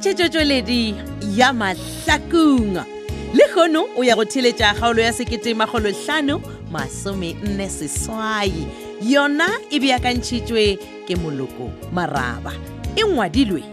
tšwetšetšoledi ya mahlakung le kgono o ya go theletša kgaolo ya sekete magolohlano masome nne seswai yona e beakantšhitšwe ke moloko maraba e ngwadilwe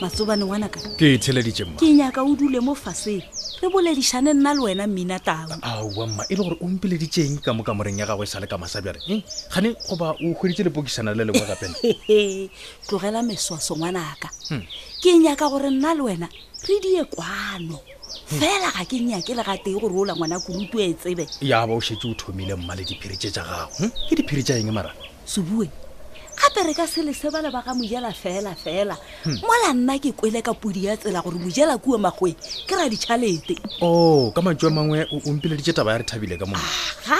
matsobane ngwanaka ke theleditše mma ke nyaka o dule mo faseng re boledišane nna le wena mmina taba aowa mma e le gore o mpeleditseng ka mo kamoreng ya gagwe e sa le ka masabjare eh, gane goba o hweditše lepokisana le lengwe gapena tlogela meswaso ngwanaka hmm. ke nyaka gore nna le wena re die kwano hmm. fela ga ke nyake le gatee gore ola ngwana kurutu e tsebe ya ba o šetse o thomile mma le diphiri tše tša gago hmm? ke diphiri tša eng mara sobue gape re ka se lese bale ba ga mojela fela fela hmm. mola nna ke kwele ka podi ya tsela gore mojela kua magoe ke ra ditšhalete o oh, ka mantso a mangwe o mpileditše taba ya re thabile ka mona ga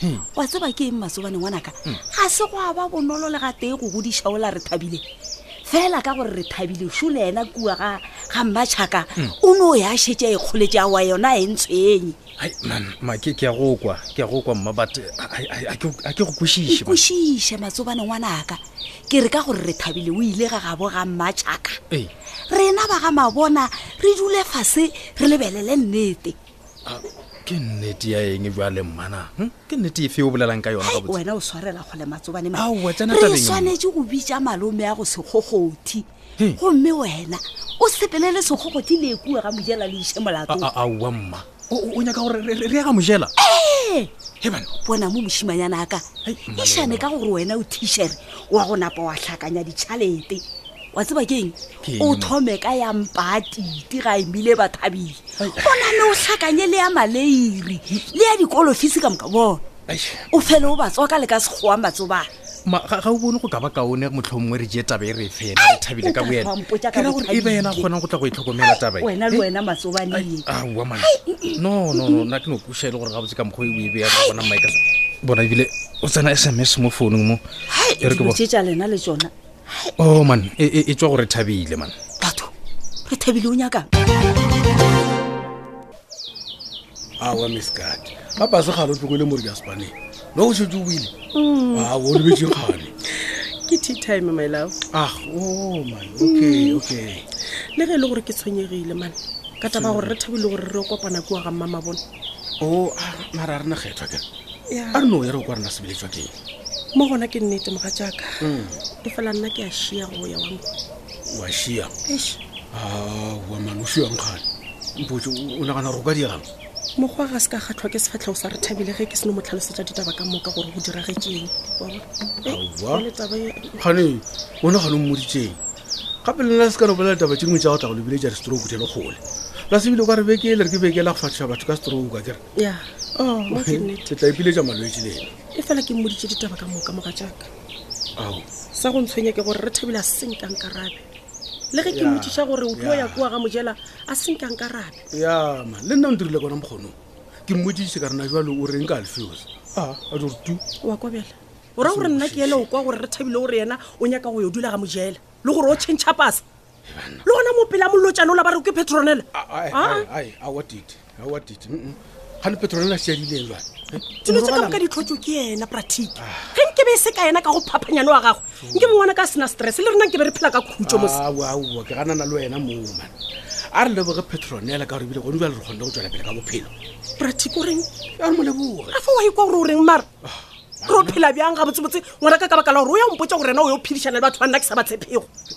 hmm. wa tseba ke eng masobane ngwanaka hmm. ga se go a ba bonolo le ga tee go godišaola re thabile fela ka gore re thabile šo le ena kua ga mmatšhaka o ne o ya šetse e kgoletse a wa yona e ntshwenye ai man make ke ya go kwa ke ya go kwa mma but a ke go kwešiše kwešiše matsobane ngwanaka ke re ka gore re thabile o ile ga gabo ga mmatšaka rena ba ga mabona re dule fase re lebelele nnete ah, ke nnete ya eng jale mmana hm? ke nnete e fe o bolelang ka yona wena o swarela kgole matsobane re tshwanetse go bitsa malome ya go sekgokgothi gomme wena o sepelele sekgogo ke lekua ga mojela le iše molato aowa mma o o- o nyaka gore re- re re ye ga mojela ee hebane bona mo mošimanyana aka Hei, mma e šane ka gore wena o tišere wa go napa wa tlhakanya ditšhalete wa tseba keng Ke eng, o mma? thome ka ya mpatiti ga emile bathabile Hai. o nane o tlhakanye le ya maleiri le ya dikolofisi ka moka bona Eish. o fele o ba tswaka le ka sekgowa matsobana ma ga ga o bone go ka ba kaone motlho mongwe re jee taba e re fena re thabile ka boena Mpotša ka ke ra gore e be yena a bothabile. kgonang go tla go e tlhokomela taba e. wena le Eh, wena matsobane ye aowa man no no no nna ke no kuša e le gore gabotse ka mokgwa e o e beya ka bona mmae ka bona ebile o tsena sms mo founung mo e re ke dilo bo tše tša lena le tsona o man e e- e tswa gore thabile man batho re thabile o nyakang awa miskat ga pase gale o tlogele mo re ka sepaneng no o shetse o boile mm. a o lebetse kgale ke tea time my love ah oh my okay mm. okay le ge e le gore ke tshwenyegile mane ka taba gore re thabile gore re kopana kua ga mmamabona o oh, ah, mara re na kgethwa ke a re no ya re o kwa rena sebeletswa keng mo gona ke nnete moga jaaka hmm. e fela nna ke a shia go ya wa wa shia ah, wa mane o shiwang gane mpotse o nagana gore o ka dirang mokgwa ga se ka kgatlhwa ke sefatlhego sa re thabile ge ke seno mo tlhalosetsa ditaba ka moka gore go diragetseng gane o nagane o mmoditseng gape le nna se ka no bolela taba tse dingwe tsa go tla go lebile ja di-stroke tse lekgole la sebile o ka re beke e le re ke beke la go fatlhisa batho ka stroke a kere ya oh, ke tla ipiletsa malwetse le ena e fela ke mmoditse ditaba ka moka moga jaaka ao sa go ntshwenya ke gore re thabile a senkang karabe le ge ke Ya, mmotsiša gore o tlo ya. ya koa ga mojela a senkang karabe ya ma le nna o ntirile kona mokgonong ke mmodise ka rena jalo o reng ka alfeos a a di gore tu wa kwa bjala o ra gore nna ke ele o kwa gore re thabile gore yena o nyaka go yo dula ga mojela le gore o tšhentšha pasa le gona mo pela molotšane o la ba re ke petronela gane petronela seadileng jwa dilo tse kamoka ditlhotso ke ena pratic ah. ge nke be e se ka ena ka go phaphanyane wa gago nke mongwana ka sena stress le rena nke be re phela ka khutso mosaoa ke ganana le wena moma a re leboge petronela ka gore ebile gone jale re kgonne go tswela pele ka bophelo pratic o reng a re mo leboge a fa wa ikwa gore o reng mara ah ro phela bjang ga botsebotse ngwana ka ka baka la gore o ya mpotsa gore wena o yo phedišana le batho ba nna ke sa ba tshephego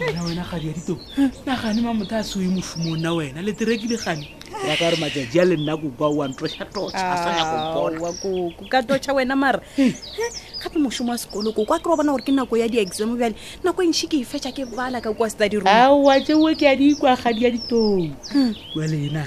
wena wena gadi ya ditong nagane ma motho a se o ye mošomong na wena le terekile gane ya ka gore matšatši a le nna kokoa wa ntoša toša a sa nyako mpona Aowa, koko ka tocha wena mara gape mošomo wa sekolo koko a kry bona gore ke nako ya di-exam bjale nako e ntšhi ke e fetša ke bala ka kwa study room aowa tšeo ke ya dikwa gadi ya ditong wa lena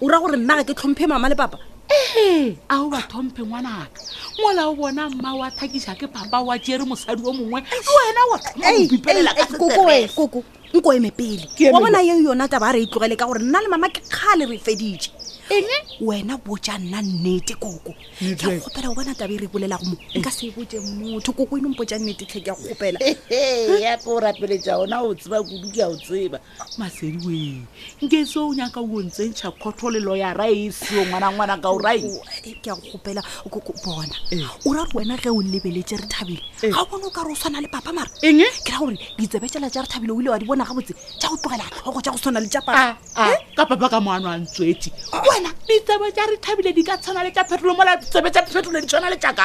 o ra gore nna ga ke tlhomphe mama le papa ee a o ba tlhomphe ngwanaka mola o bona mma wa thakiša ke papa wa jere mosadi o mongwe wena wa thomaipeelelakoko nko eme pele wa bona yeo yona taba a re e tlogele ka gore nna le mama ke kgale re feditše ene wena botša nna nnete koko ke a kgopela go bona tabe e re bolelago mo nka se botse motho koko e nompotsa nnete tlhe ke a kgopela ya ko o rapeletša ona o tseba kudu ke a o tseba masedi we nke se o nyaka o ntsentšha khotho le loyara e seo ngwana ngwana ka orai eh, ke a go gopela bona eh. o ra wena ge o lebeletse re thabile eh. ga o bone o ka re o tshwana le papa mara eng ke ra gore ditsebe tsela tsa re thabile o ile wa di bona gabotse tša go tlogela tlhogo tša go tshwana le tša papa ah, ah, ka papa ka moano a ntswetse wena ditsebe tsa re thabile di ka tshwana le tša phetolo mola ditsebe tsa phetolo di tshwana le tšaka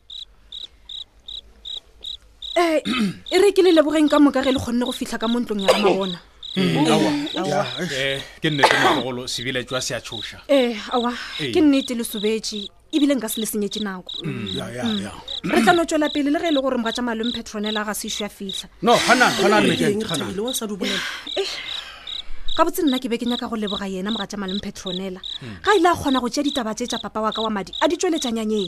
Eh, e re ke le lebogeng ka moka ge le kgonne go fitlha ka mo ntlong ya ramabona Eh, ke nnete mogolo sebile jwa se a tshoša ee awa Ee. ke nnete le sobetše ebile nka se le senyetse nako Mm. Ya, ya, ya. re tla no tšwela pele le ge e le gore mogatša malome petronela ga sešo ya fitlha no ganan ganan mekeng ganan gabotse nna ke be ke nyaka go leboga yena mogatša malome petronela ga ile a kgona go tšea ditaba tše tša papa wa ka wa madi a di tšweletša nyanyeng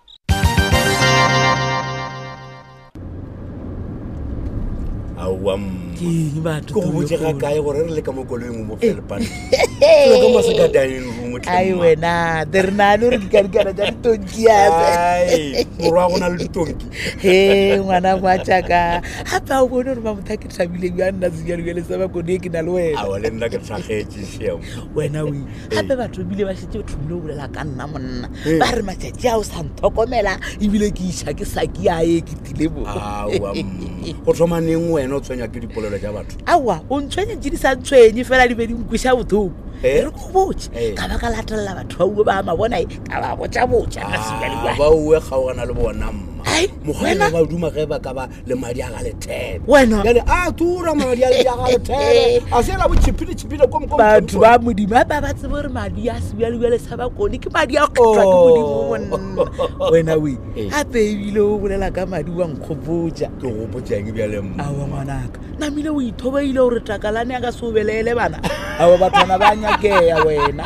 ai wena the re nane gore dikadikana tsa ditonki yaseorwa gona le ditonki he ngwana go a tšaka gape a o bone gore mamotha ke thabile bja nna sejalo bjale sa bakone ke na le wena wena gape batho ebile ba šetse batho bile o bolela ka nna monna ba re matšatši a o sa ntlhokomela ebile ke iša ke sa ke a e ke tile bo mm. go thomaneng wena o tshwenywa ke dipolelo tša batho aowa o ntshwenye tse di sa ntshwenye fela di be di nkweša bothoko eh? e re ko botse eh. ka ba ka latelela batho ba uwe ba ma bonae ka ba botsa botsa ah, ba uwe kgaogana le bona mma wena ba duma ge ba ka ba le madi a ga lethebe wena yane a tura madi a ga lethebe a se la bochipile chipile ko mo batho ba modimo ba ba tsebe gore madi a se bjale bjale sa ba kone ke madi a go tla ke modimo oh. monna wena we eh. a pebile o bolela ka madi wa nkgopoja ke go botseng bjale mo a wa ngwanaka namile o ithobeile gore takalane ya ka se o belele bana a wa batho na ba nyakeya wena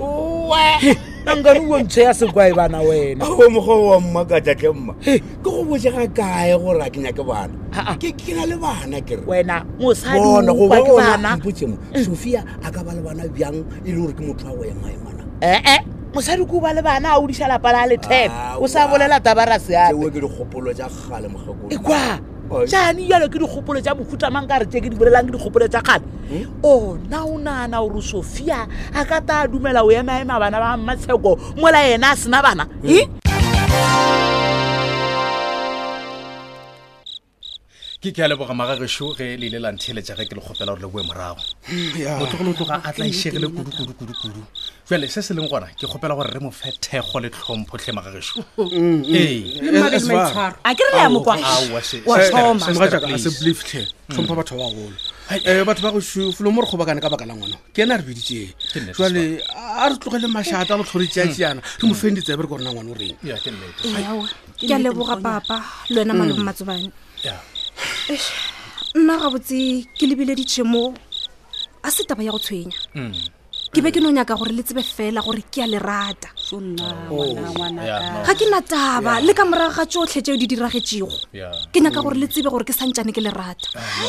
owe nka re o ntshe ya sekwae bana wena o mogo wa mma ka tlatle mma ke go botse ga kae gore a ke nyake bana Ha-ha. ke ke na le bana ke re wena mosadi bona o go utlwa ba ke gona bana mpotsemo sofia a ka ba le bana bjang e le gore ke motho wa go emaemana ee mosadi ko ba le bana a odiša lapa la letlep Ah, o sa wa. bolela tabara seape tseo ke dikgopolo tsa gale mogekolo ekwa Oi. jaane jalo ke dikgopolo tsa mohutamang ka re tse ke di bolelang ke dikgopolo tsa kgale ona o nagana gore sofia a ka ta dumela o emaema bana ba mmatsheko mola ena a sena bana e ke ke a leboga magagešo ge le ile lantheletša ge ke le kgopela gore le boe morago motlogolo o tloga a tlaišegile kudu-kudu-kudu-kudu jale se se leng gona ke kgopela gore re mo fe thekgo le tlhomphotlhe magagešo a ke re le ya mokwa wa thoma tlhompha batho ba bagolo um batho ba go šufolo mo re kgobakane ka baka la ngwana ke ena re biditseng Ke nnete, jale a re tlogele mašata a go tlhore tšeatšeana re mo feng ditsebe re korena ngwana o reng ya ke nnete Eyawa, ke ke a nnete leboga mokgonyana. papa le wena malome matsobane ya Eish, nna gabotse ke lebile ditšhemo a se taba ya go tshwenya Mm. ke be ke no nyaka gore le tsebe fela gore ke a le rata So nna, Oh, ngwana, ngwana yeah, ka. no. ga ke na taba le ka morago ga tsotlhe tseo di diragetšego ya ke nyaka gore le tsebe gore ke santšane ke le rata Ah, no.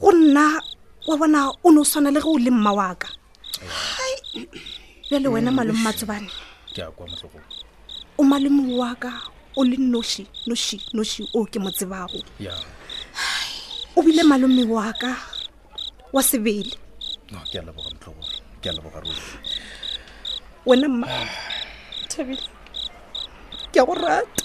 go nna wa bona o ne o swana le ge o le mma waka bjale wena mm, malome matsobane o malome waka o le noši noši noši o ke mo tsebago o bile malome waka wa sebele wena mma ah. thabile ke a go rata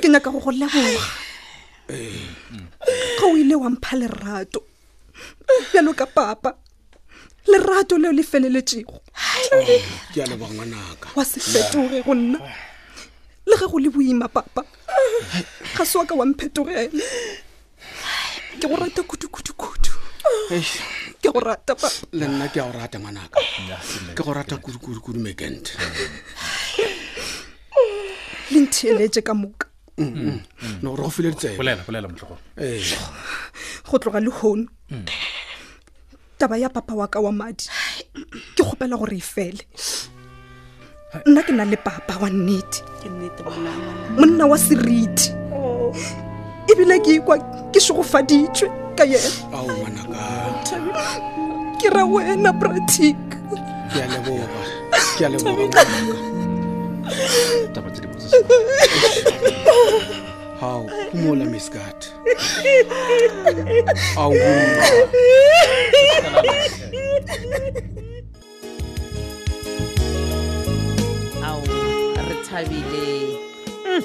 ke nyaka go go leboga ga o ile wampha lerato bjalo ka papa lerato leo le feleletšego ke a leboga ngwanaka wa se fetoge go nna le ge go le boima papa ga se wa ka wa mphetogela ke go rata kudu-kudu-kudu ke go rata papa le nna ke a go rata ngwanaka ke go rata kudu-kudu-kudu mekente le ntheeletse ka moka no gore go file ditsebe bolela bolela motlhogo ee go tloga le hono taba ya papa wa ka wa madi ke kgopela gore e fele nna ke na le papa wa nnete monna wa seriti oh. ebile ke ikwa ke segofaditswe ka yena ke ra wena pratic ke a leboga ke a leboga taba tse di botsisa hao kumola miskat ao re thabile Mm.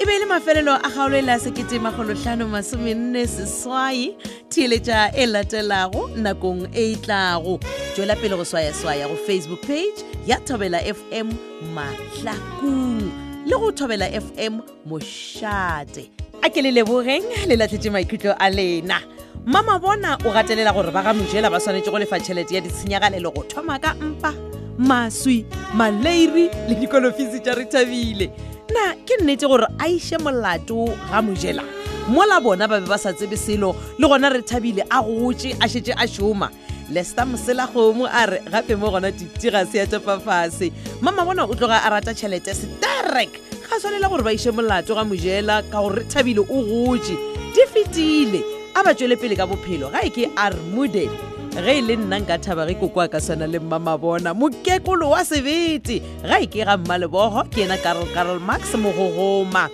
e be e le mafelelo a kgaolo e le a sekete magolotlhano masomenne seswai theeletša e latelago nakong e e tlago tšwela pele go swayaswaya go facebook page ya thobela fm mahlakong le go thobela fm mošate a ke le lebogeng le latlhetse maikhutlo a lena mama bona o gatelela gore ba ga mojela ba swanetše go lefa tšhelete ya ditshenyagalelo go thoma ka mpa maswi maleiri le dikolofisi tša re thabile na ke nnete gore a iše molato ga mojela mola bona ba be ba sa tsebe selo le gona re thabile a gotše a šetse a šoma lesta mosela kgomo a re gape mo gona titi ga se ya tšapafase mama bona o tloga a rata tšhelete sterek ga swanela gore ba iše molato ga mojela ka gore thabile o gotse di fetile a ba tšwele pele ka bophelo ga e ke armude ge e le nna nka thaba ge koko a ka swana le mmama bona mokekolo wa sebete ga e ke ga mmalebogo ke ena karl karl max mogogoma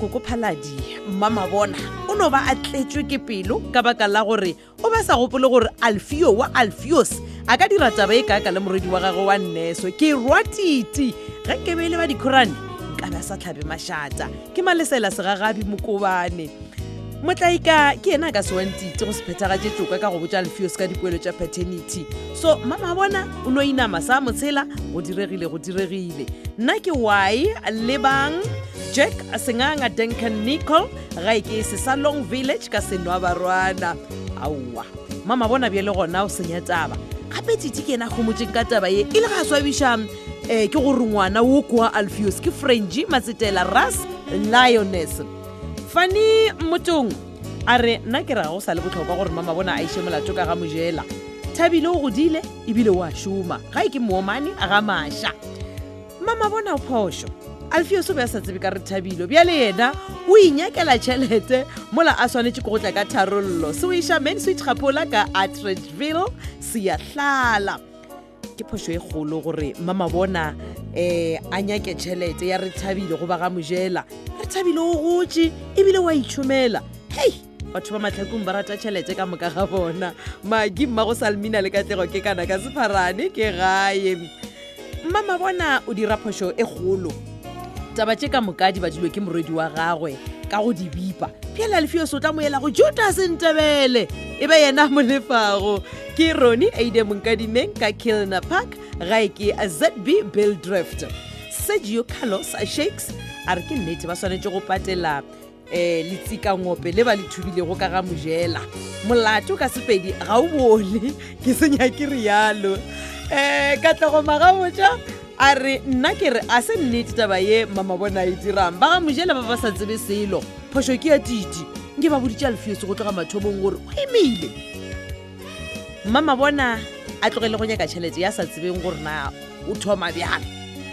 koko phaladi mmama bona o no ba a tletšwe ke pelo ka baka la gore o ba sa gopole gore alfio wa alfios a ka dira taba e kaka le morwedi wa gagwe wa nneso ke rwa titi ge ke beele ba dikhorane nka ba sa tlhabe mašata ke malesela segagabi mokobane motlaika ke ena a ka sewang tite go se phethagatše toka ka go botsa alfios ka dipoelo tša paternity so mama bona o no inama sa motshela go diregile go diregile nna ke y lebang jack senganga duncan nicol ga e ke e se sa long village ka senwa barwana aowa mama bona bje le gona o senya taba gape titi ke ena kgomotseng ka taba ye e le ga swabiša um ke gore ngwana wo kwa alfios ke frenji matsetela ras lioness fane motong a re nna ke ra go sa le botlhokwa gore mama bona a iše molato ka ga mojela thabile o godile ebile o a šoma ga e ke moomane a ga maša mama bona phošo alfios o be a sa tsebe ka re thabilo bjale yena o inyakela tšhelete mola a swanetše ke go tla ka tharollo se o iša main switch gapola ka atredgeville se ya hlala ke phošo e kgolo gore mama bona um eh, a nyake tšhelete ya re thabile go ba ga mojela re thabile o gotše ebile wa itšhomela hei batho ba matlhakong ba rata tšhelete ka moka ga bona maki mmago salmina le katlego ke kana ka sepharane ke gae mmama bona o dira phošo e kgolo taba tše ka moka di badilwe ke morwedi wa gagwe ka go di bipa phela lefio se o tla moelago juta sentebele e be yena molefago ke roni aide monkadimeng ka kilna park gae ke zb bill drift sergio carlos shakes a re ke nnete ba swanetše go patela um letsikangope le ba le thubilego ka ga mojela molato ka sepedi ga o bone ke senyake rialo um katlego magabotsa a re nna ke re a se nnete taba ye mama bona e dirang ba ga mojela ba ba sa tsebe selo phoso ke ya titi nke ba boditša lefeso go tloga mathomong gore o emile mmama bona a tlogele go nyaka tšhelete ya sa tsebeng gore na o thoma bjang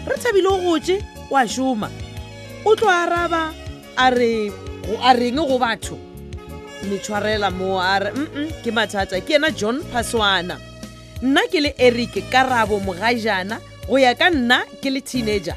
re thabile o gotse wa šoma o tlo araba a re go a reng go batho metshwarela mo a re mm ke mathata ke ena john phaswana nna ke le eric karabo mogajana go ya ka nna ke le teenager